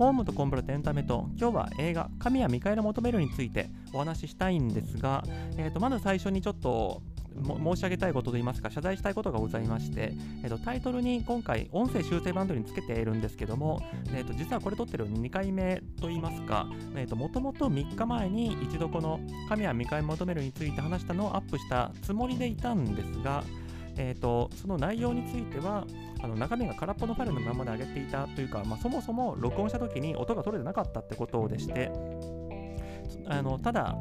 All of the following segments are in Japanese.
ホームとコンプラとエンタメと今日は映画「神谷ミカエル求める」についてお話ししたいんですが、えー、とまず最初にちょっと申し上げたいことといいますか謝罪したいことがございまして、えー、とタイトルに今回音声修正バンドにつけているんですけども、えー、と実はこれ撮ってる2回目といいますかもともと3日前に一度この神谷見返り求めるについて話したのをアップしたつもりでいたんですが、えーと、その内容についてはあの中身が空っぽのファイルのままで上げていたというか、まあ、そもそも録音した時に音が取れてなかったってことでしてあのただ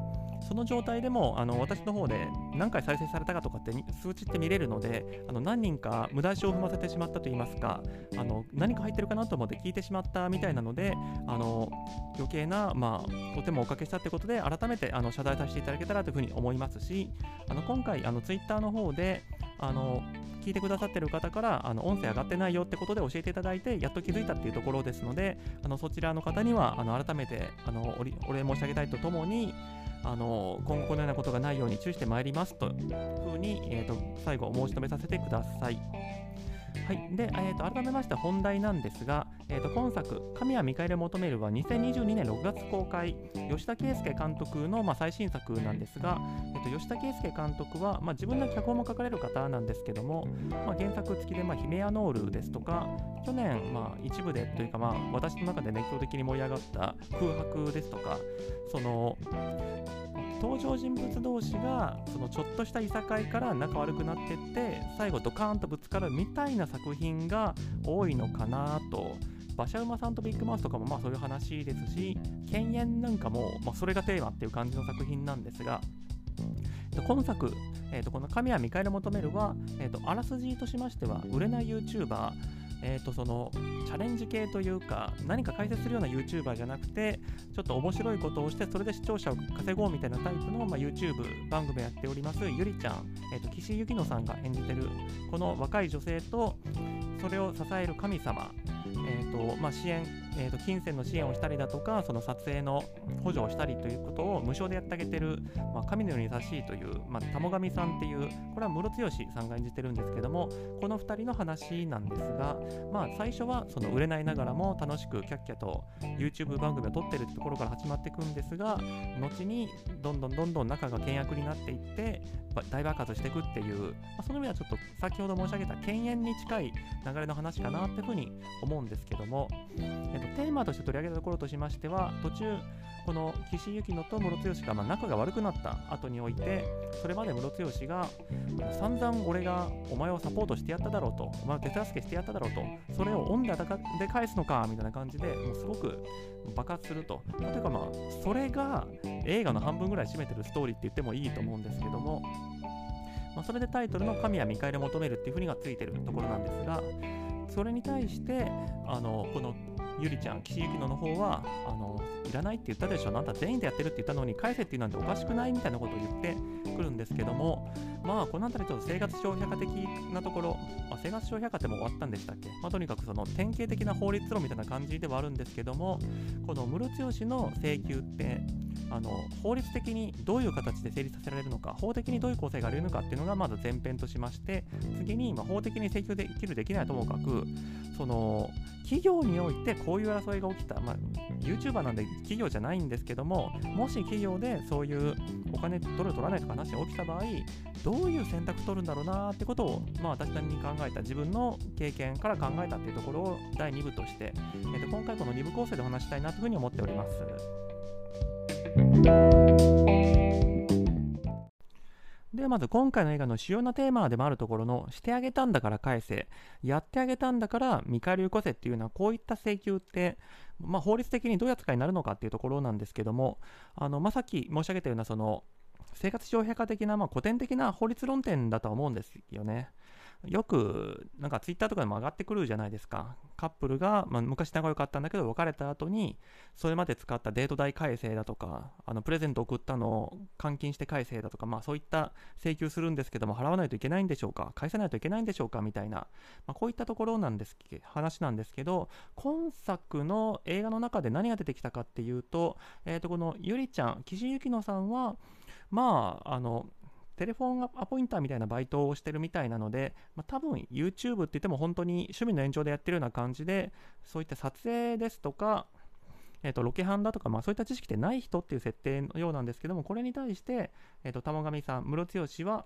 その状態でもあの私の方で何回再生されたかとかって数値って見れるのであの何人か無駄足を踏ませてしまったといいますかあの何か入ってるかなと思って聞いてしまったみたいなのであの余計な、まあ、とてもおかけしたってことで改めてあの謝罪させていただけたらというふうに思いますしあの今回あのツイッターの方であの聞いてくださってる方からあの音声上がってないよってことで教えていただいてやっと気づいたっていうところですのであのそちらの方にはあの改めてあのお礼申し上げたいとともにあの今後このようなことがないように注意してまいりますというふうに、えーと、最後申し止めさせてください。はい、で、えーと、改めまして本題なんですが、えーと、今作「神谷ミカエル求める」は2022年6月公開。吉田圭佑監督の、まあ、最新作なんですが、えー、と吉田圭佑監督は、まあ、自分の脚本も書かれる方なんですけども、まあ、原作付きで、ヒメアノールですとか去年、まあ、一部でというか、まあ、私の中で熱狂的に盛り上がった空白ですとかその登場人物同士がそのちょっとしたいさかいから仲悪くなってって最後ドカーンとぶつかるみたいな作品が多いのかなと馬車馬さんとビッグマウスとかもまあそういう話ですし犬猿なんかも、まあ、それがテーマっていう感じの作品なんですが今作、えー、とこの神谷ミカエル求めるは、えー、とあらすじとしましては売れない YouTuber えー、とそのチャレンジ系というか何か解説するような YouTuber じゃなくてちょっと面白いことをしてそれで視聴者を稼ごうみたいなタイプの、まあ、YouTube 番組をやっておりますゆりちゃん、えー、と岸由紀乃さんが演じてるこの若い女性とそれを支える神様えーとまあ、支援、えーと、金銭の支援をしたりだとか、その撮影の補助をしたりということを無償でやってあげてる、まあ、神のように優しいという、まあ、玉神さんっていう、これは室強さんが演じてるんですけども、この2人の話なんですが、まあ、最初はその売れないながらも楽しくキャッキャと YouTube 番組を撮ってるところから始まっていくんですが、後にどんどんどんどん仲が険悪になっていって、大爆発していくっていう、まあ、その意味ではちょっと先ほど申し上げた犬猿に近い流れの話かなっていうふうに思思うんですけども、えっと、テーマとして取り上げたところとしましては途中この岸由紀乃とムロが、まあ、仲が悪くなった後においてそれまでムロツヨシが散々俺がお前をサポートしてやっただろうとお前を手助けしてやっただろうとそれを恩でで返すのかみたいな感じでもうすごく爆発すると。というかまあそれが映画の半分ぐらい占めてるストーリーって言ってもいいと思うんですけどもまあ、それでタイトルの神は見返りを求めるっていうふうにがついてるところなんですが、それに対してあのこのゆりちゃん岸由紀乃の方はあのいらないって言ったでしょあなた全員でやってるって言ったのに返せっていうなんておかしくないみたいなことを言ってくるんですけどもまあこの辺りちょっと生活小百科的なところ、まあ、生活小百科っても終わったんでしたっけ、まあ、とにかくその典型的な法律論みたいな感じではあるんですけどもこのムロツヨシの請求ってあの法律的にどういう形で成立させられるのか法的にどういう構成があるのかっていうのがまず前編としまして次に、まあ法的に請求できるできないともかくその企業においてこういう争いが起きた、まあ、YouTuber なんで企業じゃないんですけどももし企業でそういうお金取る取らないとか話が起きた場合どういう選択取るんだろうなってことを、まあ、私なりに考えた自分の経験から考えたっていうところを第2部として、えー、と今回この2部構成でお話したいなというふうに思っております。でまず今回の映画の主要なテーマでもあるところのしてあげたんだから返せやってあげたんだから見返りよこせっていうのはこういった請求って、まあ、法律的にどういう扱いになるのかっていうところなんですけどもあの、まあ、さっき申し上げたようなその生活消費化的な、まあ、古典的な法律論点だと思うんですよね。よくなんかツイッターとかでも上がってくるじゃないですか。カップルが、まあ、昔仲良かったんだけど別れた後にそれまで使ったデート代改正だとかあのプレゼント送ったのを換金して改正だとか、まあ、そういった請求するんですけども払わないといけないんでしょうか返さないといけないんでしょうかみたいな、まあ、こういったところなんです話なんですけど今作の映画の中で何が出てきたかっていうと,、えー、とこのゆりちゃん岸由紀乃さんはまああのテレフォンアポインターみたいなバイトをしてるみたいなので、まあ、多分 YouTube って言っても本当に趣味の延長でやってるような感じで、そういった撮影ですとか、えー、とロケハンだとか、まあ、そういった知識ってない人っていう設定のようなんですけども、これに対して、えー、と玉上さん、室剛は、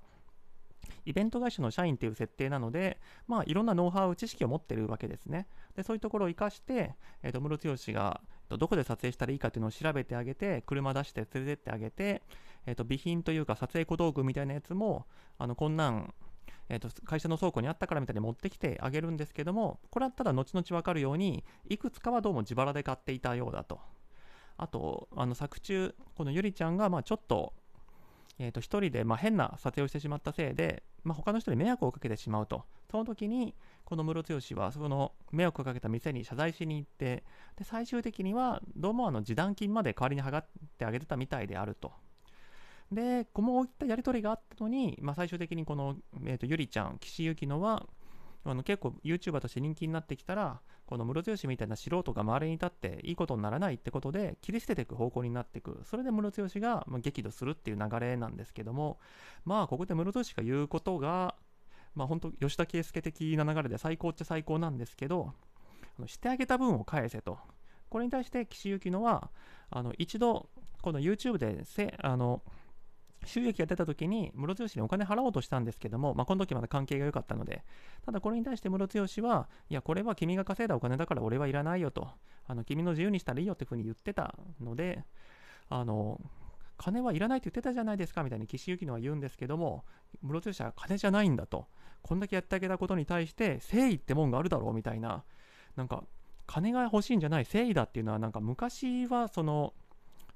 イベント会社の社員っていう設定なので、まあ、いろんなノウハウ、知識を持ってるわけですね。でそういうところを生かして、えー、と室剛がどこで撮影したらいいかっていうのを調べてあげて、車出して連れてってあげて、えー、と備品というか撮影小道具みたいなやつも、あのこんなんえーと、会社の倉庫にあったからみたいに持ってきてあげるんですけども、これはただ後々分かるように、いくつかはどうも自腹で買っていたようだと。あと、あの作中、このゆりちゃんがまあちょっと、えー、と1人でまあ変な撮影をしてしまったせいで、まあ、他の人に迷惑をかけてしまうと。その時に、この室剛はその迷惑かけた店に謝罪しに行って、で最終的にはどうもあの示談金まで代わりに払ってあげてたみたいであると。で、こういったやり取りがあったのに、まあ、最終的にこの、えーと、ゆりちゃん、岸由紀乃は、あの結構 YouTuber として人気になってきたら、この室剛みたいな素人が周りに立っていいことにならないってことで切り捨てていく方向になっていく。それで室剛が激怒するっていう流れなんですけども、まあここで室剛が言うことが、まあ本当吉田圭佑的な流れで最高っちゃ最高なんですけど、してあげた分を返せと。これに対して岸由紀乃は、あの一度この YouTube でせあの収益が出た時に室剛にお金払おうとしたんですけども、まあ、この時まだ関係が良かったので、ただこれに対して室剛は、いや、これは君が稼いだお金だから俺はいらないよと、あの君の自由にしたらいいよっていうふうに言ってたので、あの金はいらないって言ってたじゃないですかみたいに岸由紀乃は言うんですけども、室剛は金じゃないんだと、こんだけやってあげたことに対して誠意ってもんがあるだろうみたいな、なんか金が欲しいんじゃない誠意だっていうのは、なんか昔はその、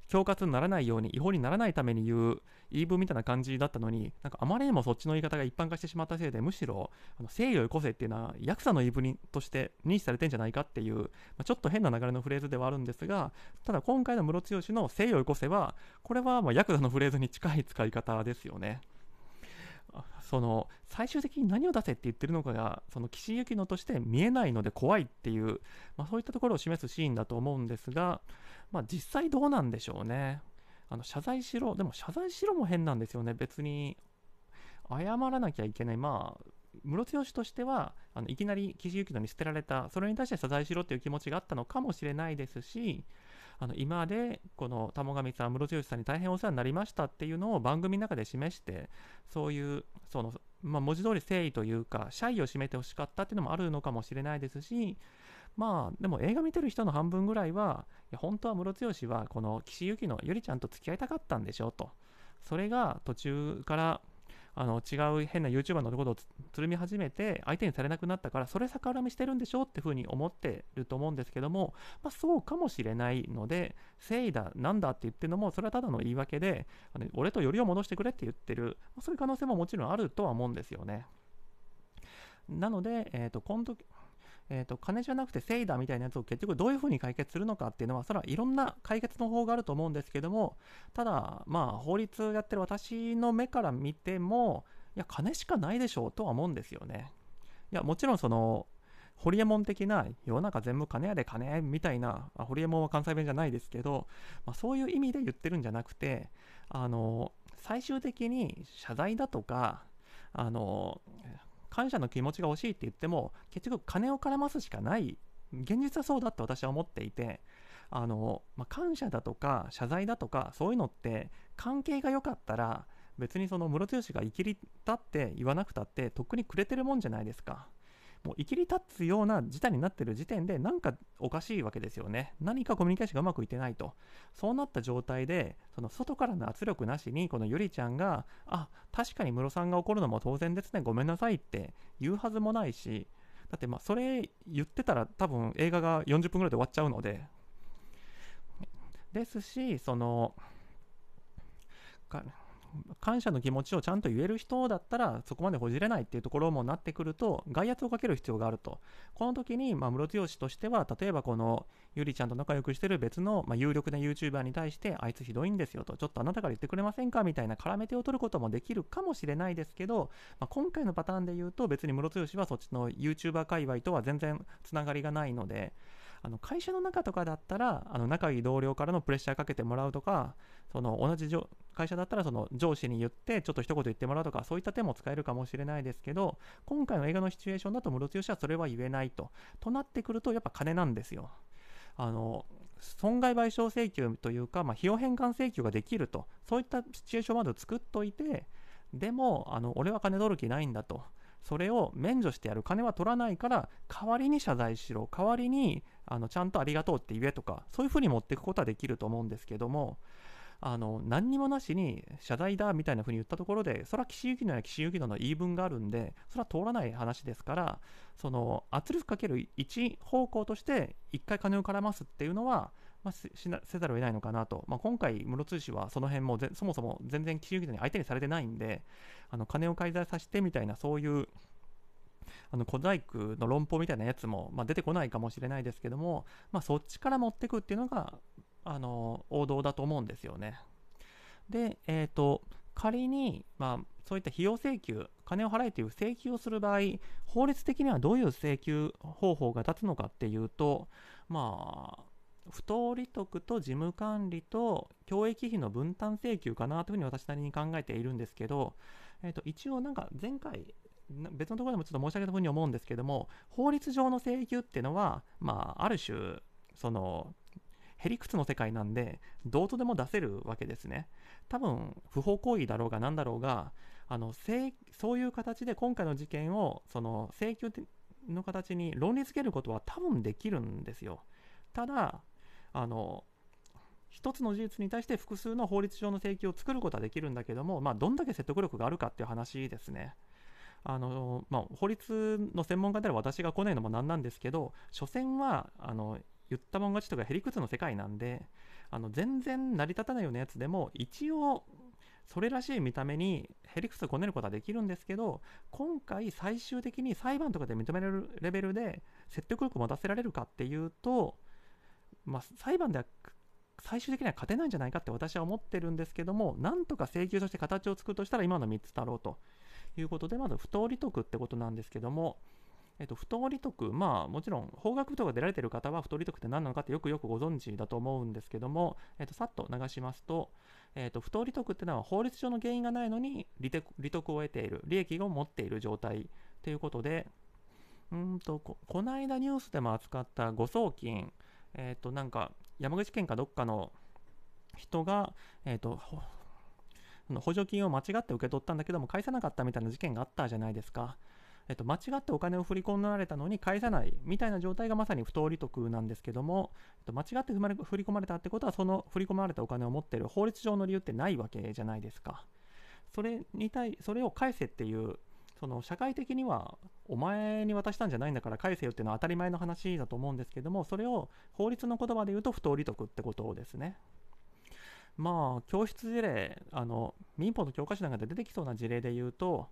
恐喝にならないように違法にならないために言う言い分みたいな感じだったのになんかあまりにもそっちの言い方が一般化してしまったせいでむしろあの誠意をよこせっていうのはヤクザの言い分として認知されてんじゃないかっていう、まあ、ちょっと変な流れのフレーズではあるんですがただ今回のムロツヨシの誠意をよこせはこれはまヤクザのフレーズに近い使い方ですよね。その最終的に何を出せって言ってるのかがその岸井ゆきのとして見えないので怖いっていう、まあ、そういったところを示すシーンだと思うんですが、まあ、実際どうなんでしょうね。あの謝罪しろ、でも謝罪しろも変なんですよね、別に謝らなきゃいけない、まあ、ムロツヨシとしてはあのいきなり岸由紀乃に捨てられた、それに対して謝罪しろという気持ちがあったのかもしれないですし、あの今でこの玉上さん、ムロツヨシさんに大変お世話になりましたっていうのを番組の中で示して、そういうその、まあ、文字通り誠意というか、謝意を示めてほしかったっていうのもあるのかもしれないですし、まあでも映画見てる人の半分ぐらいはいや本当はムロツヨシはこの岸由紀のゆりちゃんと付き合いたかったんでしょうと。それが途中からあの違う変な YouTuber のことをつるみ始めて相手にされなくなったからそれ逆恨みしてるんでしょうってふうに思ってると思うんですけども、まあ、そうかもしれないので誠意だなんだって言ってるのもそれはただの言い訳であの俺とよりを戻してくれって言ってるまあそういう可能性ももちろんあるとは思うんですよね。なので、えーと、今度えーと、金じゃなくてセイダーみたいなやつを結局どういうふうに解決するのかっていうのはそれはいろんな解決の方があると思うんですけどもただまあ法律やってる私の目から見てもいや金しかないでしょうとは思うんですよね。いやもちろんそのホリエモン的な世の中全部金やで金みたいなホリエモンは関西弁じゃないですけど、まあ、そういう意味で言ってるんじゃなくてあの最終的に謝罪だとかあの感謝の気持ちが欲しいって言っても結局金を絡ますしかない。現実はそうだって私は思っていてあの、まあ、感謝だとか謝罪だとかそういうのって関係が良かったら別にその室剛が生きりたって言わなくたってとっくにくれてるもんじゃないですか。もう生きり立つような事態になってる時点でなんかおかしいわけですよね。何かコミュニケーションがうまくいってないと。そうなった状態で、その外からの圧力なしに、このゆりちゃんが、あ、確かにムロさんが怒るのも当然ですね、ごめんなさいって言うはずもないし、だってまあそれ言ってたら多分映画が40分ぐらいで終わっちゃうので、ですし、その、感謝の気持ちをちゃんと言える人だったらそこまでほじれないっていうところもなってくると外圧をかける必要があると。この時にまあ室剛としては例えばこのゆりちゃんと仲良くしてる別のまあ有力な YouTuber に対してあいつひどいんですよとちょっとあなたから言ってくれませんか？みたいな絡め手を取ることもできるかもしれないですけど、まあ、今回のパターンで言うと別に室剛はそっちの YouTuber 界隈とは全然つながりがないのであの会社の中とかだったらあの仲いい同僚からのプレッシャーかけてもらうとかその同じ会社だったらその上司に言ってちょっと一言言ってもらうとかそういった手も使えるかもしれないですけど今回の映画のシチュエーションだとムロツヨシはそれは言えないと。となってくるとやっぱ金なんですよ。あの損害賠償請求というか、まあ、費用返還請求ができると、そういったシチュエーションまで作っといて、でも、あの俺は金取る気ないんだと。それを免除してやる金は取らないから代わりに謝罪しろ代わりにあのちゃんとありがとうって言えとかそういうふうに持っていくことはできると思うんですけどもあの何にもなしに謝罪だみたいなふうに言ったところでそれは岸由紀乃や岸由紀乃の言い分があるんでそれは通らない話ですからその圧力かける1方向として1回金を絡ますっていうのはまあ、せざるを得ないのかなと、まあ、今回、室津市はその辺もそもそも全然岸由紀に相手にされてないんで、あの金を介在させてみたいな、そういうあの小細工の論法みたいなやつも、まあ、出てこないかもしれないですけども、まあ、そっちから持っていくっていうのがあの王道だと思うんですよね。で、えーと、仮に、まあ、そういった費用請求、金を払えという請求をする場合、法律的にはどういう請求方法が立つのかっていうと、まあ、不当利得と事務管理と教育費の分担請求かなというふうに私なりに考えているんですけど、えー、と一応なんか前回別のところでもちょっと申し上げたふうに思うんですけども法律上の請求っていうのは、まあ、ある種そのへりくつの世界なんでどうとでも出せるわけですね。多分不法行為だろうが何だろうがあのそういう形で今回の事件をその請求の形に論理づけることは多分できるんですよ。ただあの一つの事実に対して複数の法律上の請求を作ることはできるんだけども、まあ、どんだけ説得力があるかっていう話ですね。あのまあ、法律の専門家である私が来ないのもなんなんですけど、所詮はあの言ったもん勝ちとかへりくつの世界なんで、あの全然成り立たないようなやつでも、一応、それらしい見た目にへりくつこねることはできるんですけど、今回最終的に裁判とかで認められるレベルで説得力を持たせられるかっていうと、まあ、裁判では最終的には勝てないんじゃないかって私は思ってるんですけども、なんとか請求として形を作るとしたら今の3つだろうと。いうことで、まず不当利得ってことなんですけども、えっと、不当利得、まあもちろん法学部とか出られてる方は不当利得って何なのかってよくよくご存知だと思うんですけども、えっと、さっと流しますと、えっと、不当利得ってのは法律上の原因がないのに利得利得を得ている、利益を持っている状態ということで、うんとここの間ニュースでも扱った誤送金、えっ、ー、と、なんか、山口県かどっかの人が、えっ、ー、と、補助金を間違って受け取ったんだけども返さなかったみたいな事件があったじゃないですか。えっと、間違ってお金を振り込まれたのに返さないみたいな状態がまさに不当利得なんですけども、えっと、間違って振り込まれたってことはその振り込まれたお金を持っている法律上の理由ってないわけじゃないですか。それに対それを返せっていうその社会的にはお前に渡したんじゃないんだから返せよっていうのは当たり前の話だと思うんですけどもそれを法律の言葉で言うと不当利得ってことですね。まあ教室事例あの民法の教科書なんかで出てきそうな事例で言うと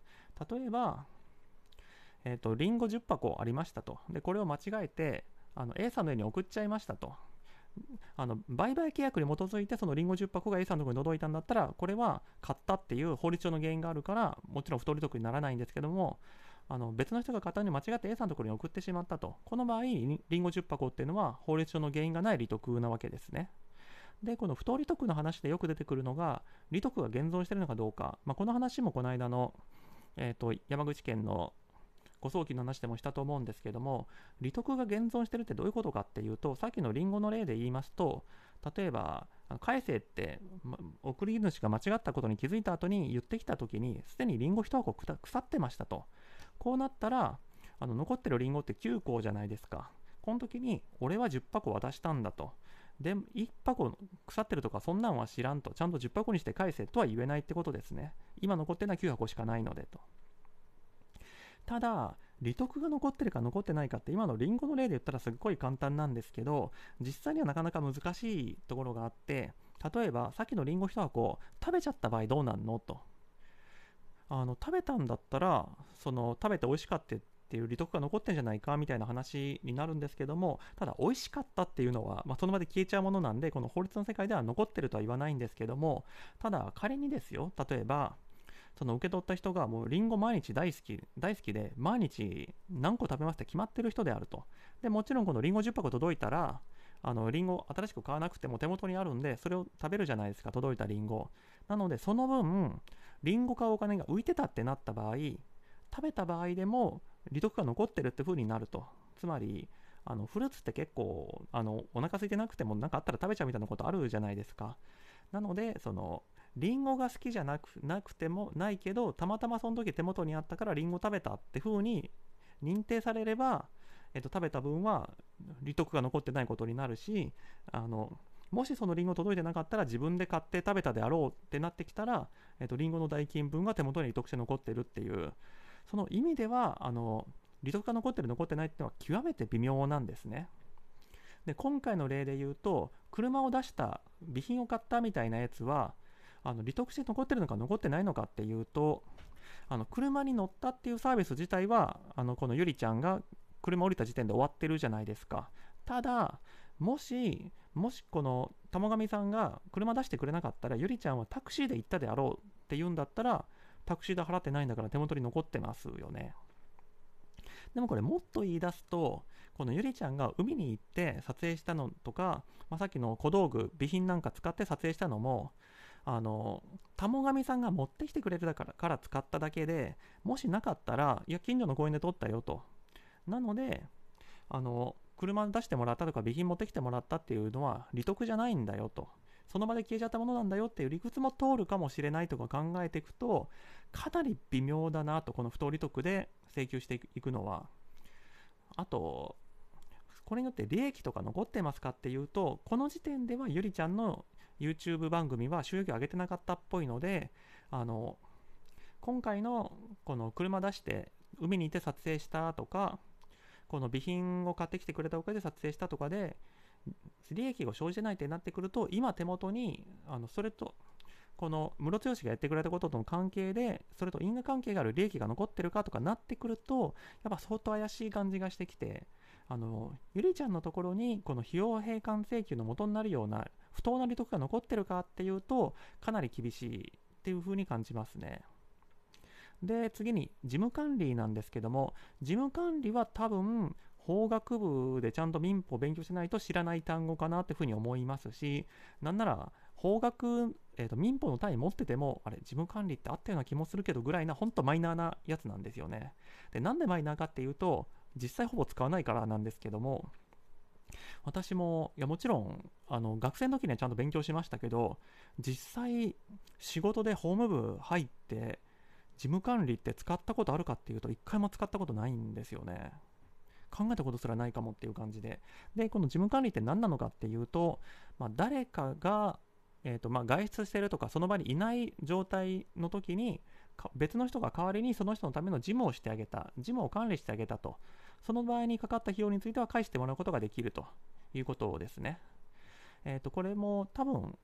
例えばえっ、ー、とリンゴ10箱ありましたと。でこれを間違えてあの A さんの家に送っちゃいましたと。あの売買契約に基づいてそのリンゴ10箱が A さんのところに届いたんだったらこれは買ったっていう法律上の原因があるからもちろん不当利得にならないんですけどもあの別の人が買ったのに間違って A さんのところに送ってしまったと。この場合リンゴ10箱っていうのは法律上の原因がない利得なわけですね。でこの不当利得の話でよく出てくるのが利得が現存してるのかどうか、まあ、この話もこの間の、えーと山口県の誤送金の話でもしたと思うんですけども利得が現存してるってどういうことかっていうとさっきのリンゴの例で言いますと例えば返せって送り主が間違ったことに気づいた後に言ってきた時にすでにリンゴ1箱腐ってましたと。こうなったらあの残ってるリンゴって9個じゃないですか。この時に俺は10箱渡したんだと。で1箱腐ってるとかそんなんは知らんと。ちゃんと10箱にして返せとは言えないってことですね。今残ってるのは9箱しかないのでと。ただ、利得が残ってるか残ってないかって今のリンゴの例で言ったらすっごい簡単なんですけど実際にはなかなか難しいところがあって例えばさっきのリンゴ1箱食べちゃった場合どうなんのと。あの食べたんだったらその食べて美味しかったっていう利得が残ってんじゃないかみたいな話になるんですけどもただ美味しかったっていうのは、まあ、その場で消えちゃうものなんでこの法律の世界では残ってるとは言わないんですけどもただ仮にですよ例えばその受け取った人がもうリンゴ毎日大好き大好きで毎日何個食べますって決まってる人であると。でもちろんこのリンゴ10箱届いたらあのリンゴ新しく買わなくても手元にあるんでそれを食べるじゃないですか届いたリンゴ。なのでその分リンゴ買うお金が浮いてたってなった場合食べた場合でも利得が残ってるって風になると。つまりあのフルーツって結構あのお腹空いてなくても何かあったら食べちゃうみたいなことあるじゃないですか。なのでそのリンゴが好きじゃなくなくてもないけどたまたまその時手元にあったからリンゴ食べたって風に認定されれば、えっと、食べた分は利得が残ってないことになるしあのもしそのリンゴ届いてなかったら自分で買って食べたであろうってなってきたら、えっと、リンゴの代金分が手元に利得して残ってるっていうその意味ではあの利得が残ってる残ってないっていうのは極めて微妙なんですね。で今回の例で言うと車を出した備品を買ったみたいなやつはあの利得して残ってるのか残ってないのかっていうとあの車に乗ったっていうサービス自体はあのこのゆりちゃんが車降りた時点で終わってるじゃないですか。ただもしもしこの玉上さんが車出してくれなかったらゆりちゃんはタクシーで行ったであろうって言うんだったらタクシー代払ってないんだから手元に残ってますよね。でもこれもっと言い出すとこのゆりちゃんが海に行って撮影したのとか、まあ、さっきの小道具備品なんか使って撮影したのもあの、たもがみさんが持ってきてくれるからから使っただけで、もしなかったら、いや、近所の公園で撮ったよと。なので、あの、車出してもらったとか備品持ってきてもらったっていうのは利得じゃないんだよと。その場で消えちゃったものなんだよっていう理屈も通るかもしれないとか考えていくと、かなり微妙だなと、この不当利得で請求していくのは。あと、これによって利益とか残ってますかっていうと、この時点ではゆりちゃんの YouTube 番組は収益を上げてなかったっぽいので、あの、今回のこの車出して海にいて撮影したとか、この備品を買ってきてくれたおかげで撮影したとかで、利益が生じてないってなってくると、今手元に、あのそれと、この室剛がやってくれたこととの関係で、それと因果関係がある利益が残ってるかとかなってくると、やっぱ相当怪しい感じがしてきて、あの、ゆりちゃんのところに、この費用閉館請求の元になるような不当な利得が残ってるかっていうと、かなり厳しいっていう風に感じますね。で、次に事務管理なんですけども、事務管理は多分、法学部でちゃんと民法を勉強しないと知らない単語かなっていうふうに思いますし、なんなら法学、えーと、民法の単位持ってても、あれ、事務管理ってあったような気もするけどぐらいな、ほんとマイナーなやつなんですよね。で、なんでマイナーかっていうと、実際ほぼ使わないからなんですけども、私も、いやもちろん、あの、学生の時にはちゃんと勉強しましたけど、実際、仕事で法務部入って、事務管理って使ったことあるかっていうと、一回も使ったことないんですよね。考えたことすらないかもっていう感じで。で、この事務管理って何なのかっていうと、まあ、誰かが、えーとまあ、外出してるとか、その場にいない状態の時に、別の人が代わりにその人のための事務をしてあげた、事務を管理してあげたと。その場合にかかった費用については返してもらうことができるということですね。えっ、ー、と、これも多分、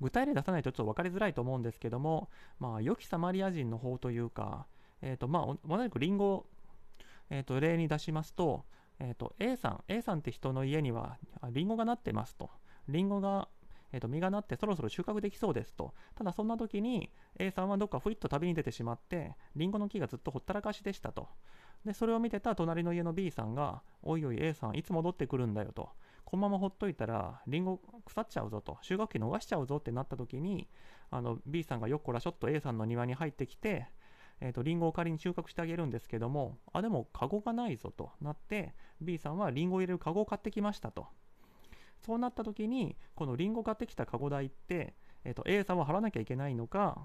具体例出さないとちょっと分かりづらいと思うんですけども、まあ、良きサマリア人の方というか、えっ、ー、と、まあ、同じくリンゴ、えっ、ー、と、例に出しますと、えっ、と、A さん、A さんって人の家にはリンゴがなってますと。リンゴがえー、と実がなってそろそろ収穫できそうですと。ただそんな時に A さんはどっかふいっと旅に出てしまって、リンゴの木がずっとほったらかしでしたと。で、それを見てた隣の家の B さんが、おいおい A さんいつ戻ってくるんだよと。このままほっといたら、リンゴ腐っちゃうぞと。収穫期逃しちゃうぞってなった時に、あの B さんがよっこらしょっと A さんの庭に入ってきて、えーと、リンゴを仮に収穫してあげるんですけども、あ、でもカゴがないぞとなって、B さんはリンゴを入れるカゴを買ってきましたと。そうなった時に、このリンゴ買ってきたカゴ代って、えーと、A さんは払わなきゃいけないのか、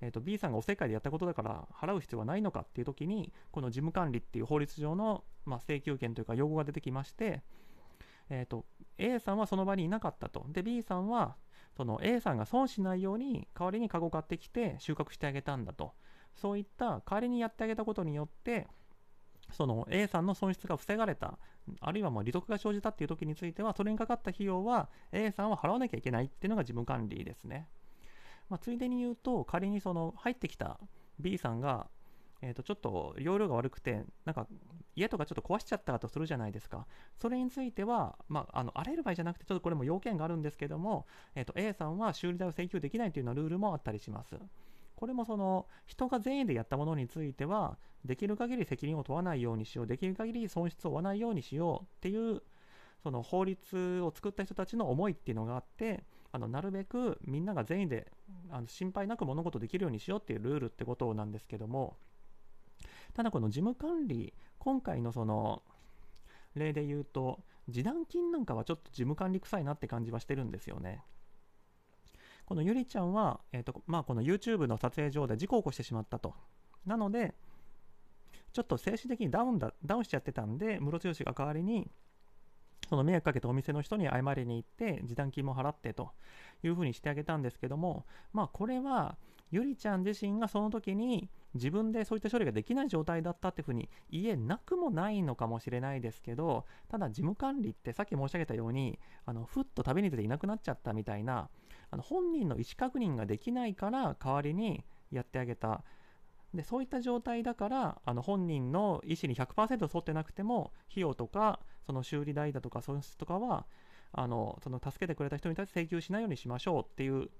えーと、B さんがおせっかいでやったことだから払う必要はないのかっていう時に、この事務管理っていう法律上の、まあ、請求権というか用語が出てきまして、えーと、A さんはその場にいなかったと。で、B さんはその A さんが損しないように代わりにカゴ買ってきて収穫してあげたんだと。そういった代わりにやってあげたことによって、その A さんの損失が防がれた、あるいはもう利得が生じたっていう時については、それにかかった費用は A さんは払わなきゃいけないっていうのが事務管理ですね。まあ、ついでに言うと、仮にその入ってきた B さんが、えー、とちょっと容量が悪くて、なんか家とかちょっと壊しちゃったとするじゃないですか。それについては、まあ、あのあらゆる場合じゃなくて、ちょっとこれも要件があるんですけども、えー、と A さんは修理代を請求できないというようなルールもあったりします。これもその人が善意でやったものについては、できる限り責任を問わないようにしよう、できる限り損失を負わないようにしようっていう、その法律を作った人たちの思いっていうのがあって、あのなるべくみんなが善意であの心配なく物事できるようにしようっていうルールってことなんですけども、ただこの事務管理、今回のその、例で言うと示談金なんかはちょっと事務管理臭いなって感じはしてるんですよね。このゆりちゃんは、えーとまあ、この YouTube の撮影上で事故を起こしてしまったと。なのでちょっと精神的にダウンだダウンしちゃってたんでムロツヨシが代わりにその迷惑かけたお店の人に謝りに行って示談金も払ってというふうにしてあげたんですけどもまあこれはゆりちゃん自身がその時に自分でそういった処理ができない状態だったっていうふうに言えなくもないのかもしれないですけどただ事務管理ってさっき申し上げたようにあのふっと旅に出ていなくなっちゃったみたいなあの本人の意思確認ができないから代わりにやってあげた。でそういった状態だからあの本人の意思に100%沿ってなくても費用とかその修理代だとか損失とかはあのその助けてくれた人に対して請求しないようにしましょうっていう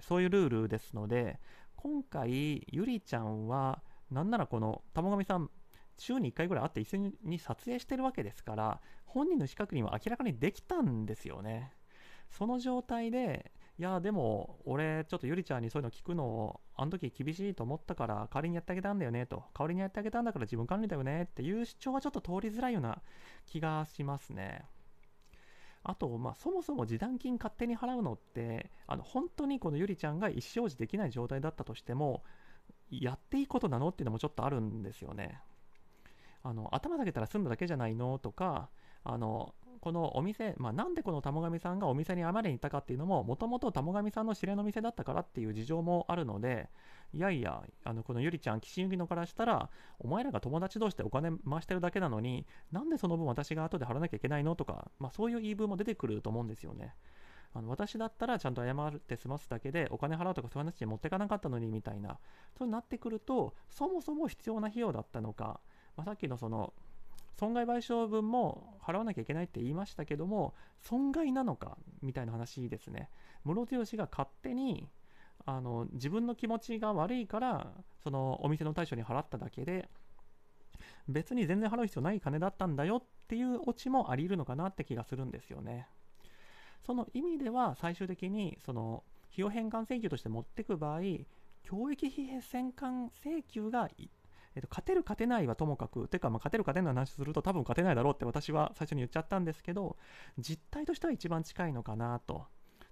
そういうルールですので今回ゆりちゃんはなんならこの玉上さん週に1回ぐらい会って一緒に撮影してるわけですから本人の資格には明らかにできたんですよね。その状態でいやでも俺ちょっとゆりちゃんにそういうの聞くのをあの時厳しいと思ったから代わりにやってあげたんだよねと。代わりにやってあげたんだから自分管理だよねっていう主張はちょっと通りづらいような気がしますね。あと、まあ、そもそも示談金勝手に払うのってあの本当にこのゆりちゃんが一生児できない状態だったとしてもやっていいことなのっていうのもちょっとあるんですよね。あの頭下げたら済んだだけじゃないのとかあのこのお店、まあ、なんでこの玉神さんがお店に謝りに行ったかっていうのも、もともと玉神さんの知り合いの店だったからっていう事情もあるので、いやいや、あのこのゆりちゃん、岸由紀のからしたら、お前らが友達同士でお金回してるだけなのに、なんでその分私が後で払わなきゃいけないのとか、まあ、そういう言い分も出てくると思うんですよね。あの私だったらちゃんと謝って済ますだけでお金払うとかそういう話に持ってかなかったのにみたいなそうなってくるとそもそも必要な費用だったのか、まあ、さっきのその損害賠償分も払わなきゃいけないって言いましたけども損害なのかみたいな話ですね。室剛が勝手にあの自分の気持ちが悪いからそのお店の対象に払っただけで別に全然払う必要ない金だったんだよっていうオチもあり得るのかなって気がするんですよね。その意味では最終的にその費用返還請求として持ってく場合教育費返還請求がえっと、勝てる勝てないはともかく、てかまあ勝てる勝てないの話すると多分勝てないだろうって私は最初に言っちゃったんですけど、実態としては一番近いのかなと。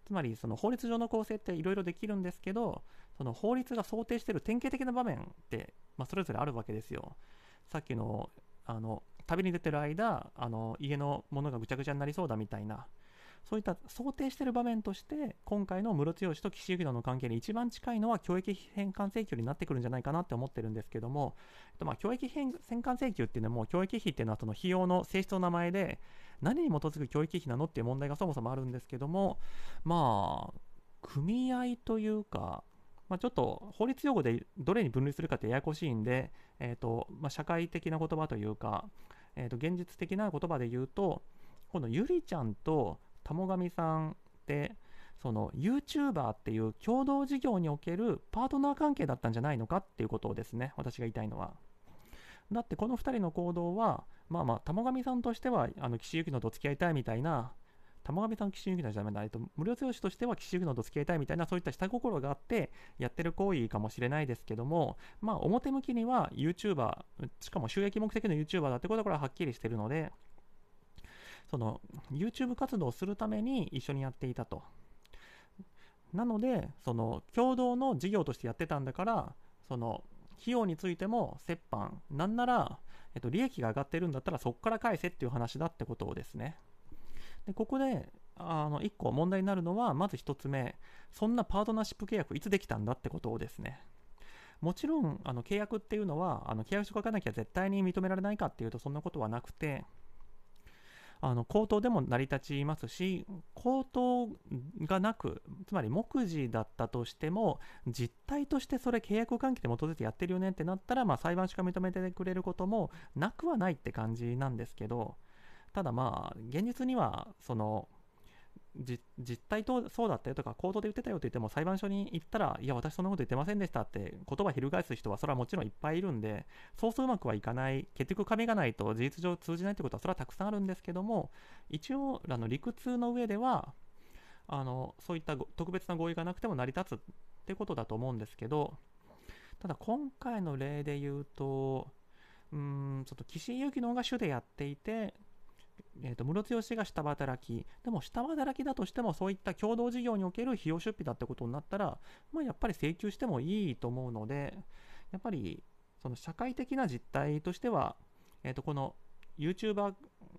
つまりその法律上の構成っていろいろできるんですけど、その法律が想定している典型的な場面って、まあ、それぞれあるわけですよ。さっきのあの旅に出てる間あの家のものがぐちゃぐちゃになりそうだみたいなそういった想定している場面として今回の室剛と岸由紀の関係に一番近いのは教育返還請求になってくるんじゃないかなって思ってるんですけども、えっと、まあ教育返還請求っていうのはもう教育費っていうのはその費用の性質の名前で何に基づく教育費なのっていう問題がそもそもあるんですけどもまあ組合というかまあ、ちょっと法律用語でどれに分類するかってややこしいんで、えーとまあ、社会的な言葉というか、えー、と現実的な言葉で言うとこのゆりちゃんと玉上さんってその YouTuber っていう共同事業におけるパートナー関係だったんじゃないのかっていうことをですね。私が言いたいのは。だってこの2人の行動はまあまあ玉上さんとしてはあの岸由紀乃と付き合いたいみたいな玉上さん岸由紀乃じゃないと無料強しとしては岸由紀乃と付き合いたいみたいなそういった下心があってやってる行為かもしれないですけどもまあ表向きには YouTuber しかも収益目的の YouTuber だってことからはっきりしてるのでその YouTube 活動をするために一緒にやっていたと。なので、その共同の事業としてやってたんだから、その費用についても折半、なんなら、えっと、利益が上がってるんだったらそこから返せっていう話だってことをですね。でここであの1個問題になるのは、まず1つ目、そんなパートナーシップ契約いつできたんだってことをですね。もちろんあの契約っていうのはあの契約書書かなきゃ絶対に認められないかっていうとそんなことはなくてあの口頭でも成り立ちますし口頭がなくつまり目次だったとしても実態としてそれ契約関係で基づいてやってるよねってなったら、まあ、裁判所が認めてくれることもなくはないって感じなんですけどただまあ現実にはその実態とそうだったよとか、口頭で言ってたよと言っても、裁判所に行ったら、いや、私そんなこと言ってませんでしたって、言葉翻す人は、それはもちろんいっぱいいるんで、そうそううまくはいかない、結局、紙がないと事実上通じないってことは、それはたくさんあるんですけども、一応、あの理屈の上では、あのそういった特別な合意がなくても成り立つってことだと思うんですけど、ただ、今回の例で言うと、うん、ちょっと岸井ゆきのが主でやっていて、えーと、室強が下働き、でも下働きだとしても、そういった共同事業における費用出費だってことになったら、まあ、やっぱり請求してもいいと思うので、やっぱりその社会的な実態としては、えーと、この YouTuber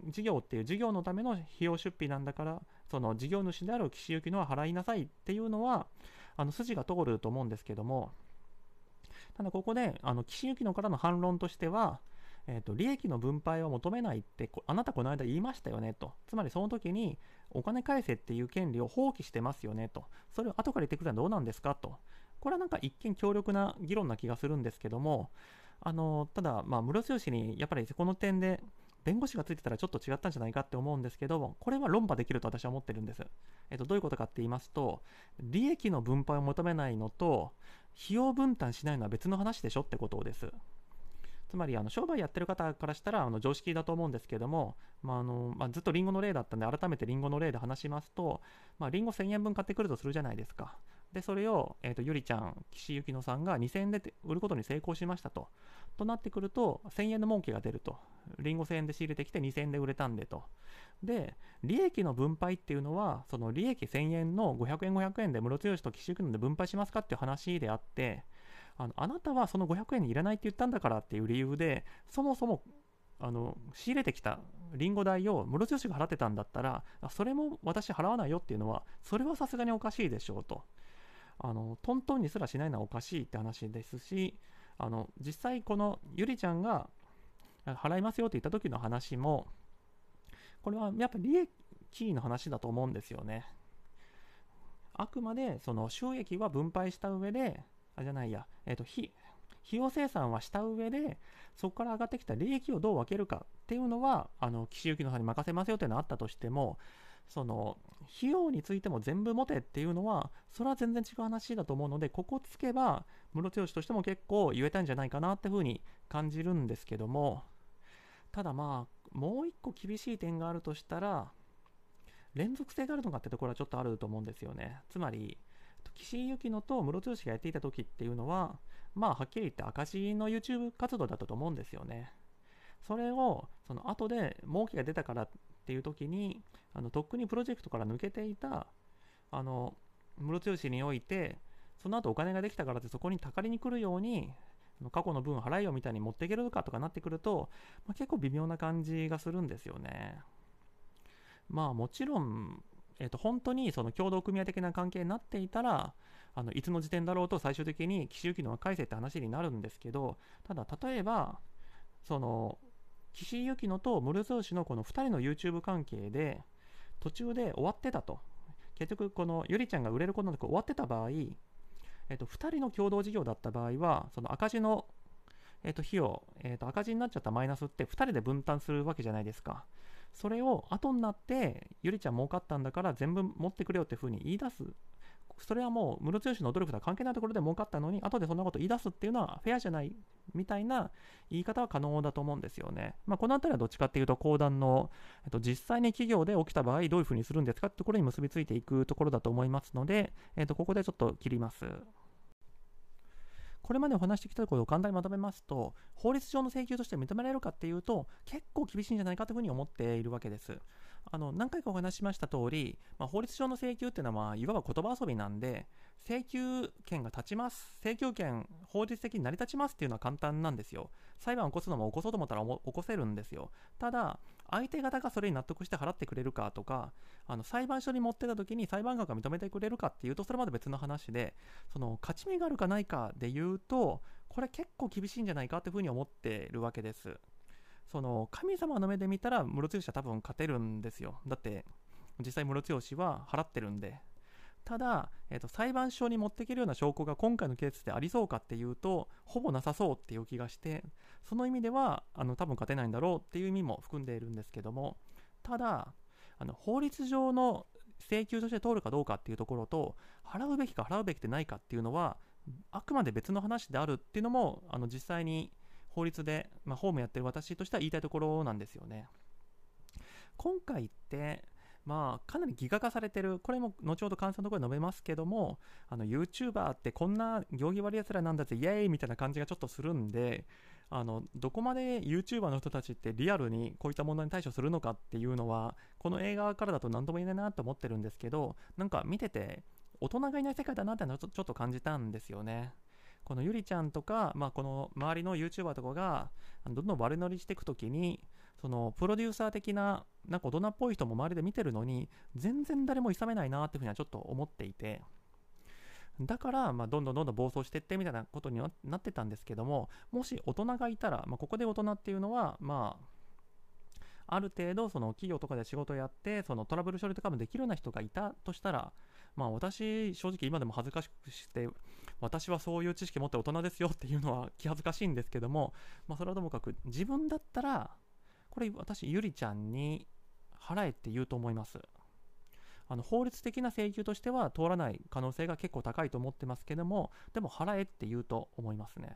事業っていう事業のための費用出費なんだから、その事業主である岸行きのは払いなさいっていうのは、あの筋が通ると思うんですけども、ただここで、あの岸行きのからの反論としては、えーと、利益の分配を求めないってあなたこの間言いましたよねと。つまりその時にお金返せっていう権利を放棄してますよねと。それを後から言ってくれたらどうなんですかと。これはなんか一見強力な議論な気がするんですけどもあのただまあ室強にやっぱりこの点で弁護士がついてたらちょっと違ったんじゃないかって思うんですけどこれは論破できると私は思ってるんです、えっと、どういうことかって言いますと利益の分配を求めないのと費用分担しないのは別の話でしょってことです。つまりあの商売やってる方からしたらあの常識だと思うんですけども、まああのまあ、ずっとリンゴの例だったんで改めてリンゴの例で話しますと、まあ、リンゴ1000円分買ってくるとするじゃないですか。でそれを、えーと、ゆりちゃん岸由紀乃さんが2000円で売ることに成功しましたと。となってくると1000円の儲けが出ると。リンゴ1000円で仕入れてきて2000円で売れたんでと。で利益の分配っていうのはその利益1000円の500円500円で室強しと岸由紀乃で分配しますかっていう話であってあのあなたはその500円にいらないって言ったんだからっていう理由でそもそもあの仕入れてきたリンゴ代を室強が払ってたんだったらそれも私払わないよっていうのはそれはさすがにおかしいでしょうと。あのトントンにすらしないのはおかしいって話ですしあの実際このゆりちゃんが払いますよって言った時の話もこれはやっぱ利益の話だと思うんですよね。あくまでその収益は分配した上であじゃないや、えっ、ー、と、費用生産はした上で、そこから上がってきた利益をどう分けるかっていうのは、あの、岸行きのさんに任せますよっていうのはあったとしても、その、費用についても全部持てっていうのは、それは全然違う話だと思うので、ここつけば、室強としても結構言えたんじゃないかなっていうふうに感じるんですけども、ただまあ、もう一個厳しい点があるとしたら、連続性があるのかってところはちょっとあると思うんですよね。つまり、岸井ゆきのと室剛がやっていた時っていうのは、まあ、はっきり言って赤字の YouTube 活動だったと思うんですよね。それを、その後で儲けが出たからっていう時に、あの、とっくにプロジェクトから抜けていた、あの、室剛において、その後お金ができたからってそこにたかりに来るように、過去の分払えよみたいに持っていけるかとかなってくると、まあ、結構微妙な感じがするんですよね。まあもちろんえー、と本当にその共同組合的な関係になっていたらあのいつの時点だろうと最終的に岸由紀乃が返せって話になるんですけどただ例えばその岸由紀乃と室津氏のこの2人の YouTube 関係で途中で終わってたと結局このゆりちゃんが売れることなく終わってた場合、えー、と2人の共同事業だった場合はその赤字のえー、と費用、えー、と赤字になっちゃったマイナスって2人で分担するわけじゃないですか。それを後になってゆりちゃん儲かったんだから全部持ってくれよってふうに言い出すそれはもうムロツヨシの努力とは関係ないところで儲かったのに後でそんなこと言い出すっていうのはフェアじゃないみたいな言い方は可能だと思うんですよね。まあ、この辺りはどっちかっていうと講談の、えっと、実際に企業で起きた場合どういうふうにするんですかってところに結びついていくところだと思いますので、えっと、ここでちょっと切ります。これまでお話してきたことを簡単にまとめますと、法律上の請求として認められるかっていうと、結構厳しいんじゃないかというふうに思っているわけです。あの何回かお話ししました通り、まあ、法律上の請求っていうのは、まあ、いわば言葉遊びなんで、請求権が立ちます、請求権、法律的に成り立ちますっていうのは簡単なんですよ。裁判を起こすのも起こそうと思ったら起こせるんですよ。ただ、相手方がそれに納得して払ってくれるかとか、あの裁判所に持ってた時に裁判官が認めてくれるかっていうと、それまで別の話で、その勝ち目があるかないかで言うと、これ結構厳しいんじゃないかというふうに思ってるわけです。その神様の目で見たら室強は多分勝てるんですよ。だって実際室強は払ってるんで。ただ、えーと、裁判所に持っていけるような証拠が今回のケースでありそうかっていうとほぼなさそうっていう気がしてその意味ではあの多分勝てないんだろうっていう意味も含んでいるんですけども。ただあの法律上の請求として通るかどうかっていうところと払うべきか払うべきでないかっていうのはあくまで別の話であるっていうのもあの実際に法律で、まあ、ホームやってる私としては言いたいところなんですよね。今回って、まあ、かなりギガ化されてる、これも後ほど感想のところで述べますけども、あの YouTuber ってこんな行儀悪いやつらなんだぜ、イエーイみたいな感じがちょっとするんで、あのどこまで YouTuber の人たちってリアルにこういった問題に対処するのかっていうのはこの映画からだと何とも言えないなと思ってるんですけどなんか見てて大人がいない世界だなってのちょっと感じたんですよね。このゆりちゃんとか、まあ、この周りの YouTuber とかがどんどん悪乗りしていくときにそのプロデューサー的ななんか大人っぽい人も周りで見てるのに全然誰もいさめないなっていうふうにはちょっと思っていて。だから、まあ、どんどんどんどん暴走していってみたいなことになってたんですけどももし大人がいたら、まあ、ここで大人っていうのはまあある程度その企業とかで仕事をやってそのトラブル処理とかもできるような人がいたとしたらまあ私正直今でも恥ずかしくして私はそういう知識持って大人ですよっていうのは 気恥ずかしいんですけども、まあ、それはともかく自分だったらこれ私ゆりちゃんに払えって言うと思います。あの法律的な請求としては通らない可能性が結構高いと思ってますけどもでも払えって言うと思いますね。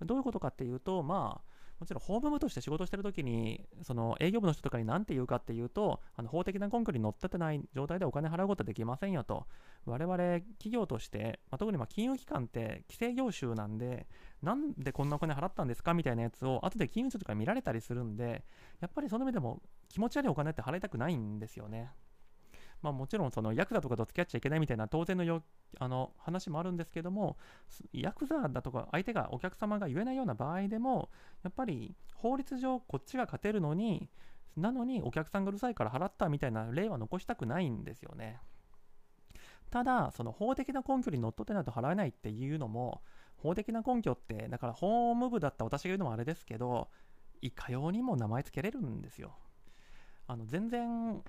どういうことかっていうとまあもちろん法務部として仕事してるときに、その営業部の人とかに何て言うかっていうと、あの法的な根拠に乗っ立てない状態でお金払うことはできませんよと。我々企業として、まあ、特にま金融機関って規制業種なんで、なんでこんなお金払ったんですかみたいなやつを後で金融庁とか見られたりするんで、やっぱりその意味でも気持ち悪いお金って払いたくないんですよね。まあ、もちろんそのヤクザとかと付き合っちゃいけないみたいな当然のよあの話もあるんですけどもヤクザだとか相手がお客様が言えないような場合でもやっぱり法律上こっちが勝てるのになのにお客さんがうるさいから払ったみたいな例は残したくないんですよね。ただ、その法的な根拠にのっとってないと払えないっていうのも、法的な根拠って、だから法務部だった私が言うのもあれですけど、いかようにも名前つけれるんですよ。あの全然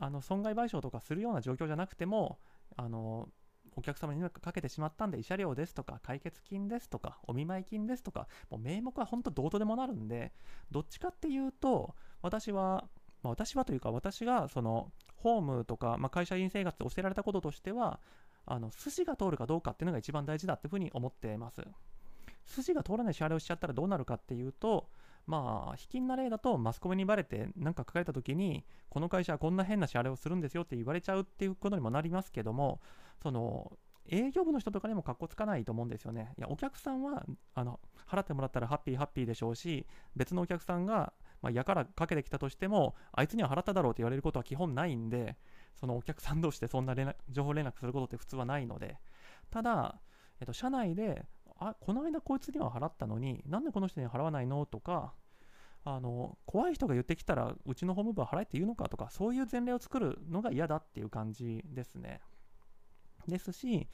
あの損害賠償とかするような状況じゃなくてもあのお客様にかけてしまったんで慰謝料ですとか解決金ですとかお見舞い金ですとかもう名目は本当どうとでもなるんでどっちかっていうと私は、まあ、私はというか私がそのホームとか、まあ、会社員生活で教えられたこととしてはあの筋が通るかどうかっていうのが一番大事だっていうふうに思っています。筋が通らない支払いをしちゃったらどうなるかっていうとまあ、卑近な例だとマスコミにバレて何か書かれた時にこの会社はこんな変な支払いをするんですよって言われちゃうっていうことにもなりますけどもその営業部の人とかにもかっこつかないと思うんですよね。いやお客さんはあの払ってもらったらハッピーハッピーでしょうし別のお客さんが、まあ、やからかけてきたとしてもあいつには払っただろうって言われることは基本ないんでそのお客さん同士でそんな連情報連絡することって普通はないのでただ、えっと、社内であこの間こいつには払ったのになんでこの人には払わないの？とかあの怖い人が言ってきたらうちの法務部は払えって言うのか？とかそういう前例を作るのが嫌だっていう感じですね。ですし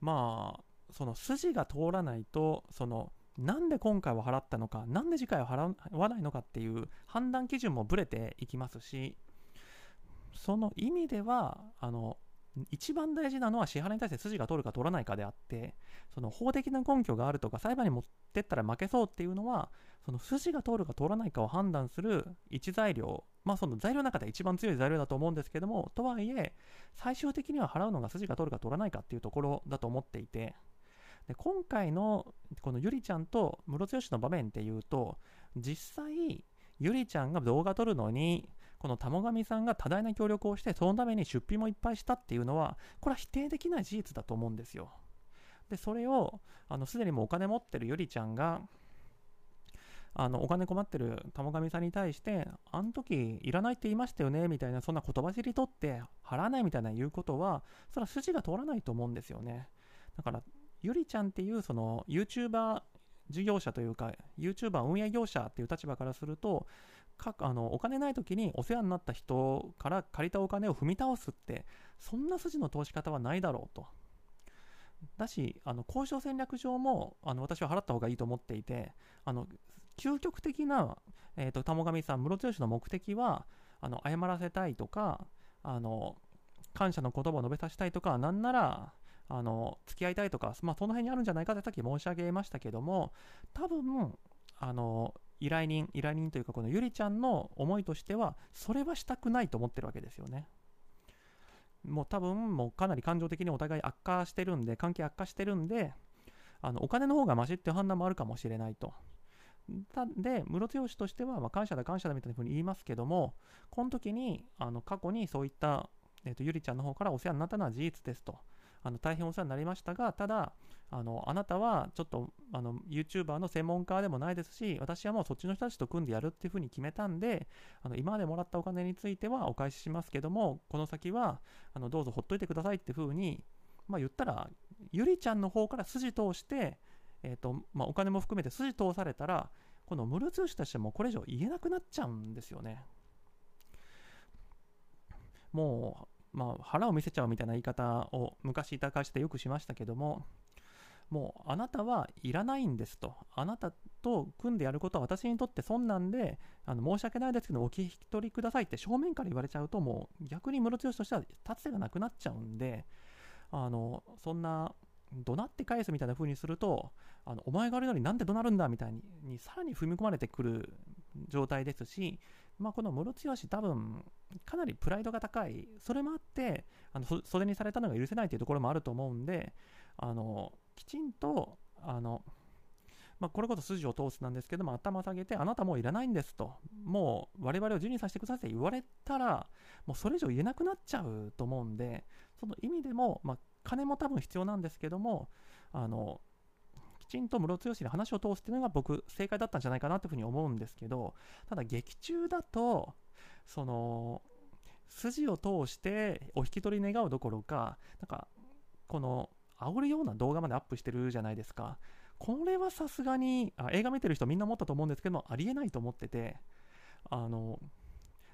まあその筋が通らないとそのなんで今回は払ったのかなんで次回は払わないのかっていう判断基準もぶれていきますしその意味ではあの一番大事なのは支払いに対して筋が通るか通らないかであってその法的な根拠があるとか裁判に持ってったら負けそうっていうのはその筋が通るか通らないかを判断する一材料まあその材料の中で一番強い材料だと思うんですけどもとはいえ最終的には払うのが筋が通るか通らないかっていうところだと思っていてで今回のこのゆりちゃんとムロツヨシの場面っていうと実際ゆりちゃんが動画撮るのにこの玉神さんが多大な協力をしてそのために出費もいっぱいしたっていうのはこれは否定できない事実だと思うんですよ。でそれをあのすでにもうお金持ってるゆりちゃんがあのお金困ってる玉神さんに対してあの時いらないって言いましたよねみたいなそんな言葉尻取って払わないみたいな言うことはそれは筋が通らないと思うんですよね。だからゆりちゃんっていうその YouTuber 事業者というか YouTuber 運営業者っていう立場からするとかあのお金ない時にお世話になった人から借りたお金を踏み倒すってそんな筋の通し方はないだろうと。だしあの交渉戦略上もあの私は払った方がいいと思っていてあの究極的な、えーと、玉上さん室剛の目的はあの謝らせたいとかあの感謝の言葉を述べさせたいとかなんならあの付き合いたいとか、まあ、その辺にあるんじゃないかってさっき申し上げましたけども多分あの依頼人依頼人というかこのゆりちゃんの思いとしてはそれはしたくないと思ってるわけですよね。もう多分もうかなり感情的にお互い悪化してるんで関係悪化してるんであのお金の方がマシっていう判断もあるかもしれないと。でムロツヨシとしては、まあ、感謝だ感謝だみたいなふうに言いますけどもこの時にあの過去にそういった、えーと、ゆりちゃんの方からお世話になったのは事実ですと。あの大変お世話になりましたが、ただ、あのあなたはちょっとあの YouTuber の専門家でもないですし、私はもうそっちの人たちと組んでやるっていうふうに決めたんで、あの今までもらったお金についてはお返ししますけども、この先はあのどうぞほっといてくださいっていうふうに、まあ、言ったら、ゆりちゃんの方から筋通して、えーとまあ、お金も含めて筋通されたら、このムルツヨシとしてもこれ以上言えなくなっちゃうんですよね。もう、まあ、腹を見せちゃうみたいな言い方を昔いた会社でよくしましたけども、もうあなたはいらないんですと。あなたと組んでやることは私にとって損なんで、あの申し訳ないですけど、お聞き取りくださいって正面から言われちゃうと、もう逆にムロとしては立つ手がなくなっちゃうんで、あのそんな怒鳴って返すみたいな風にすると、あのお前が悪いのになんで怒鳴るんだみたいにさらに踏み込まれてくる状態ですし、まあ、このムロツヨシ多分かなりプライドが高い、それもあってあの袖にされたのが許せないというところもあると思うんで、あのきちんとあの、まあ、これこそ筋を通すなんですけども、頭下げて、あなたもういらないんですと、もう我々を自由にさせてくださいって言われたら、もうそれ以上言えなくなっちゃうと思うんで、その意味でも、まあ、金も多分必要なんですけども、あのきちんとムロツヨシに話を通すっていうのが僕、正解だったんじゃないかなというふうに思うんですけど、ただ劇中だと、その、筋を通してお引き取り願うどころか、なんか、この、煽るような動画までアップしてるじゃないですか。これはさすがにあ、映画見てる人みんな思ったと思うんですけども、ありえないと思ってて、あの、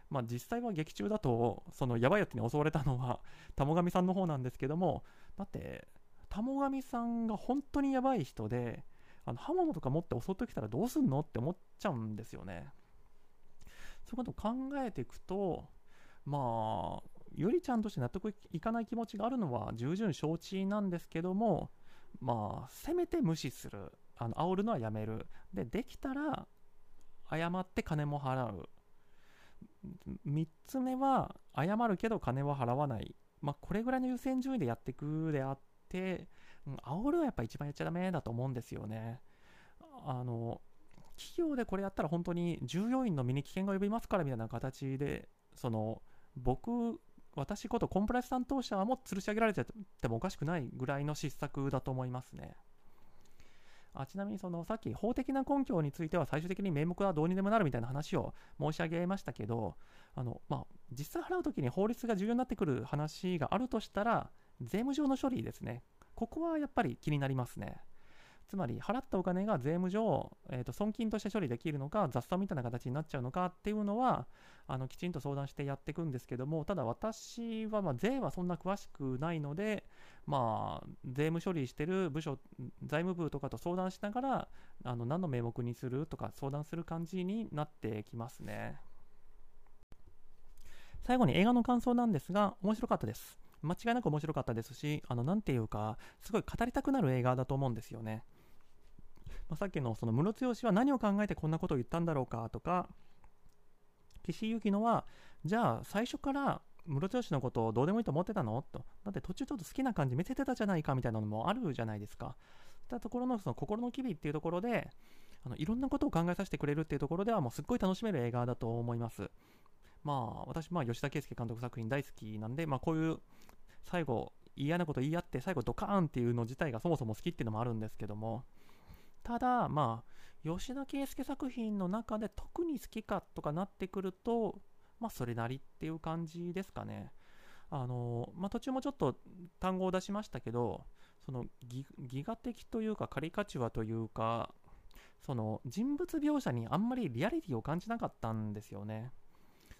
まあ、実際は劇中だと、そのやばいやつに襲われたのは、田母神さんの方なんですけども、だって、田母神さんが本当にやばい人で、あの刃物とか持って襲ってきたらどうすんのって思っちゃうんですよね。そういうことを考えていくと、まあ、ゆりちゃんとして納得いかない気持ちがあるのは重々承知なんですけども、まあ、せめて無視する。あの煽るのはやめる。で、できたら、謝って金も払う。3つ目は、謝るけど金は払わない。まあ、これぐらいの優先順位でやっていくであって、うん、煽るはやっぱ一番やっちゃダメだと思うんですよね。あの、企業でこれやったら本当に従業員の身に危険が及びますからみたいな形で、その、僕、私ことコンプライアンス担当者も吊るし上げられててもおかしくないぐらいの失策だと思いますね。あちなみにそのさっき法的な根拠については最終的に名目はどうにでもなるみたいな話を申し上げましたけどあの、まあ、実際払うときに法律が重要になってくる話があるとしたら税務上の処理ですね。ここはやっぱり気になりますね。つまり払ったお金が税務上、えー、と損金として処理できるのか雑産みたいな形になっちゃうのかっていうのはあのきちんと相談してやっていくんですけどもただ私はま税はそんな詳しくないのでまあ税務処理してる部署財務部とかと相談しながらあの何の名目にするとか相談する感じになってきますね。最後に映画の感想なんですが面白かったです。間違いなく面白かったですし、あの、なていうか、すごい語りたくなる映画だと思うんですよね。まあ、さっきのそのムロツヨシは何を考えてこんなことを言ったんだろうかとか、岸由紀乃は、じゃあ最初からムロツヨシのことをどうでもいいと思ってたの？と。だって途中ちょっと好きな感じ見せてたじゃないかみたいなのもあるじゃないですか。そういったところのその心の機微っていうところで、あのいろんなことを考えさせてくれるっていうところではもうすっごい楽しめる映画だと思います。まあ私、まあ吉田圭佑監督作品大好きなんで、まあこういう最後嫌なこと言い合って最後ドカーンっていうの自体がそもそも好きっていうのもあるんですけども、ただ、まあ、吉田圭佑作品の中で特に好きかとかなってくると、まあ、それなりっていう感じですかね。あの、まあ、途中もちょっと単語を出しましたけど、そのギガ的というかカリカチュアというか、その人物描写にあんまりリアリティを感じなかったんですよね。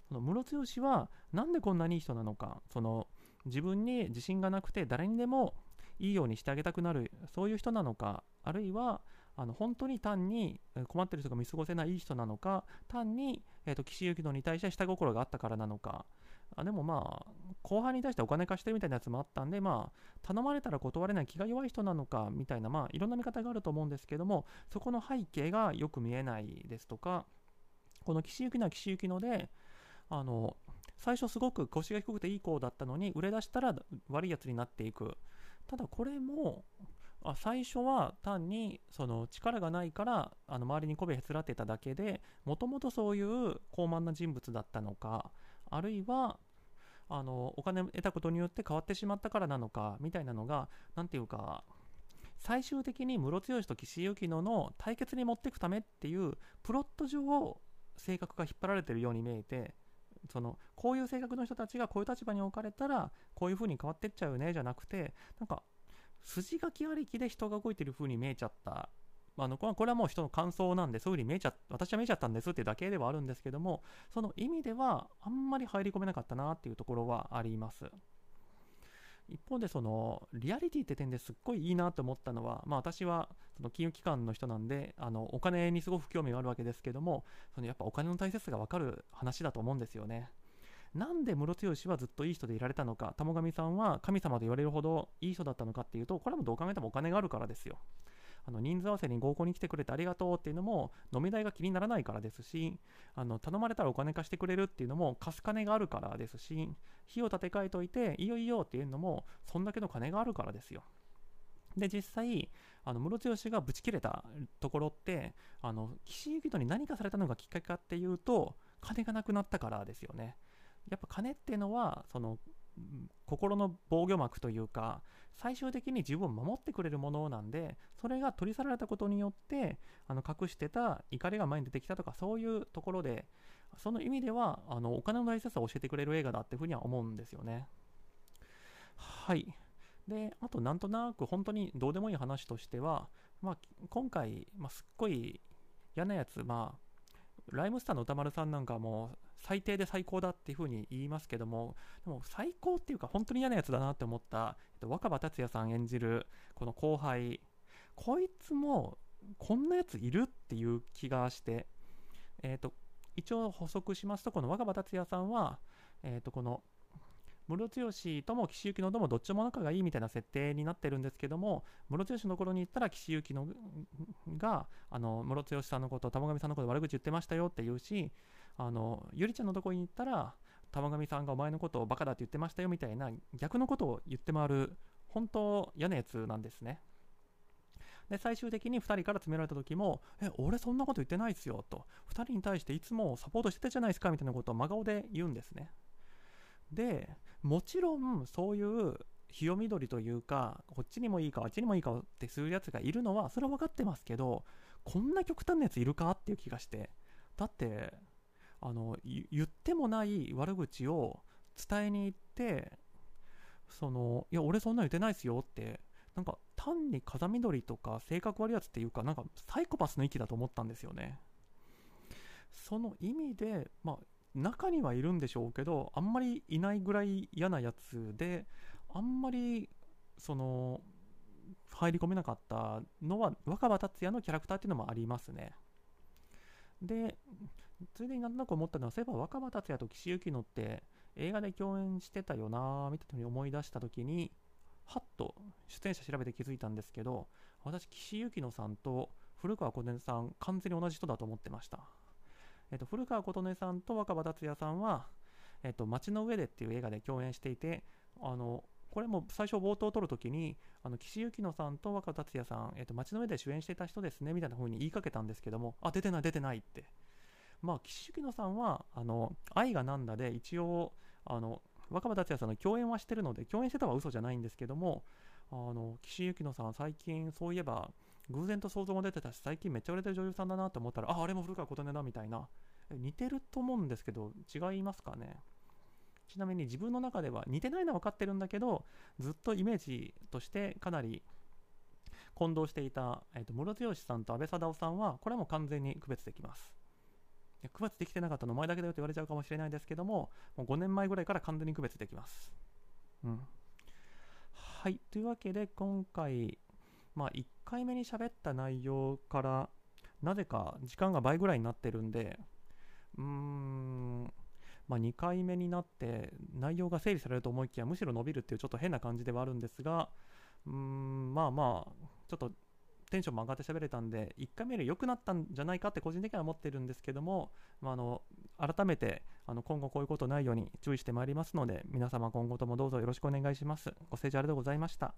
そのムロツヨシはなんでこんなにいい人なのか、その自分に自信がなくて誰にでもいいようにしてあげたくなる、そういう人なのか、あるいはあの本当に単に困ってる人が見過ごせないいい人なのか、単に、えーと、岸由紀乃に対して下心があったからなのか、あでもまあ、後半に対してお金貸してるみたいなやつもあったんで、まあ、頼まれたら断れない気が弱い人なのかみたいな、まあ、いろんな見方があると思うんですけども、そこの背景がよく見えないですとか、この岸由紀乃は岸由紀乃で、あの最初すごく腰が低くていい子だったのに、売れ出したら悪いやつになっていく。ただこれも、あ最初は単にその力がないからあの周りに媚びへつらってただけでもともとそういう高慢な人物だったのかあるいはあのお金を得たことによって変わってしまったからなのかみたいなのが何ていうか最終的にムロツヨシと岸井ゆきのの対決に持っていくためっていうプロット上を性格が引っ張られてるように見えてそのこういう性格の人たちがこういう立場に置かれたらこういう風に変わってっちゃうよねじゃなくてなんか筋書きありきで人が動いてる風に見えちゃった。あのこれはもう人の感想なんでそういう風に見えちゃ私は見えちゃったんですっていうだけではあるんですけどもその意味ではあんまり入り込めなかったなっていうところはあります。一方でそのリアリティって点ですっごいいいなと思ったのは、まあ、私はその金融機関の人なんであのお金にすごく興味があるわけですけどもそのやっぱお金の大切さが分かる話だと思うんですよね。なんで室強はずっといい人でいられたのか、玉神さんは神様と言われるほどいい人だったのかっていうと、これもどう考えてもお金があるからですよ。あの人数合わせに合コンに来てくれてありがとうっていうのも飲み代が気にならないからですしあの頼まれたらお金貸してくれるっていうのも貸す金があるからですし費用立て替えといていいよいいよっていうのもそんだけの金があるからですよ。で実際あの室強がブチ切れたところってあの岸井ゆきとに何かされたのがきっかけかっていうと金がなくなったからですよね。やっぱ金っていうのはその心の防御膜というか最終的に自分を守ってくれるものなんでそれが取り去られたことによってあの隠してた怒りが前に出てきたとかそういうところでその意味ではあのお金の大切さを教えてくれる映画だっていうふうには思うんですよね。はい。であとなんとなく本当にどうでもいい話としては、まあ、今回、まあ、すっごい嫌なやつまあライムスターの歌丸さんなんかも最低で最高だっていう風に言いますけども、でも最高っていうか本当に嫌なやつだなって思った、えっと、若葉達也さん演じるこの後輩、こいつもこんなやついるっていう気がして、えっ、と、一応補足しますと、この若葉達也さんは、えっ、と、この室強とも岸由紀のともどっちも仲がいいみたいな設定になってるんですけども室強の頃に言ったら岸由紀のがあの室強さんのこと玉上さんのこと悪口言ってましたよって言うしあのゆりちゃんのとこに行ったら玉上さんがお前のことをバカだって言ってましたよみたいな逆のことを言って回る本当嫌なやつなんですね。で最終的に2人から詰められた時も「え俺そんなこと言ってないですよ」と。2人に対していつもサポートしてたじゃないですかみたいなことを真顔で言うんですね。でもちろんそういう日よ緑というかこっちにもいいかあっちにもいいかってするやつがいるのはそれは分かってますけどこんな極端なやついるかっていう気がして。だってあの言ってもない悪口を伝えに行ってそのいや俺そんな言ってないですよってなんか単に風見鶏とか性格悪いやつっていうかなんかサイコパスの域だと思ったんですよね。その意味でまあ中にはいるんでしょうけどあんまりいないぐらい嫌なやつであんまりその入り込めなかったのは若葉達也のキャラクターっていうのもありますね。でついでになんとなく思ったのは、そういえば若葉達也と岸由紀乃って映画で共演してたよなみたいに思い出したときに、はっと出演者調べて気づいたんですけど、私、岸由紀乃さんと古川琴音さん、完全に同じ人だと思ってました。えっと、古川琴音さんと若葉達也さんは、えっと、街の上でっていう映画で共演していて、あの、これも最初冒頭を撮るときに、あの岸由紀乃さんと若田達也さん、えっと、街の上で主演していた人ですねみたいな風に言いかけたんですけども、あ、出てない、出てないってまあ、岸由紀乃さんは、あの、愛がなんだで、一応、あの、若葉達也さんの共演はしてるので、共演してたは嘘じゃないんですけども、あの、岸由紀乃さん、最近、そういえば、偶然と想像も出てたし、最近めっちゃ売れてる女優さんだなと思ったら、あ、あれも古川琴音だみたいな、似てると思うんですけど、違いますかね？ちなみに自分の中では似てないのは分かってるんだけど、ずっとイメージとしてかなり混同していた、えーと、室強さんと阿部サダヲさんは、これはもう完全に区別できます。区別できてなかったのお前だけだよと言われちゃうかもしれないですけども、もう5年前ぐらいから完全に区別できます。うん。はい。というわけで、今回、まあ、1回目に喋った内容から、なぜか時間が倍ぐらいになってるんで、うーん、まあ、2回目になって内容が整理されると思いきやむしろ伸びるっていうちょっと変な感じではあるんですがうーんまあまあちょっとテンションも上がって喋れたんで、1回目より良くなったんじゃないかって個人的には思ってるんですけども、まあ、あの改めてあの今後こういうことないように注意してまいりますので、皆様今後ともどうぞよろしくお願いします。ご清聴ありがとうございました。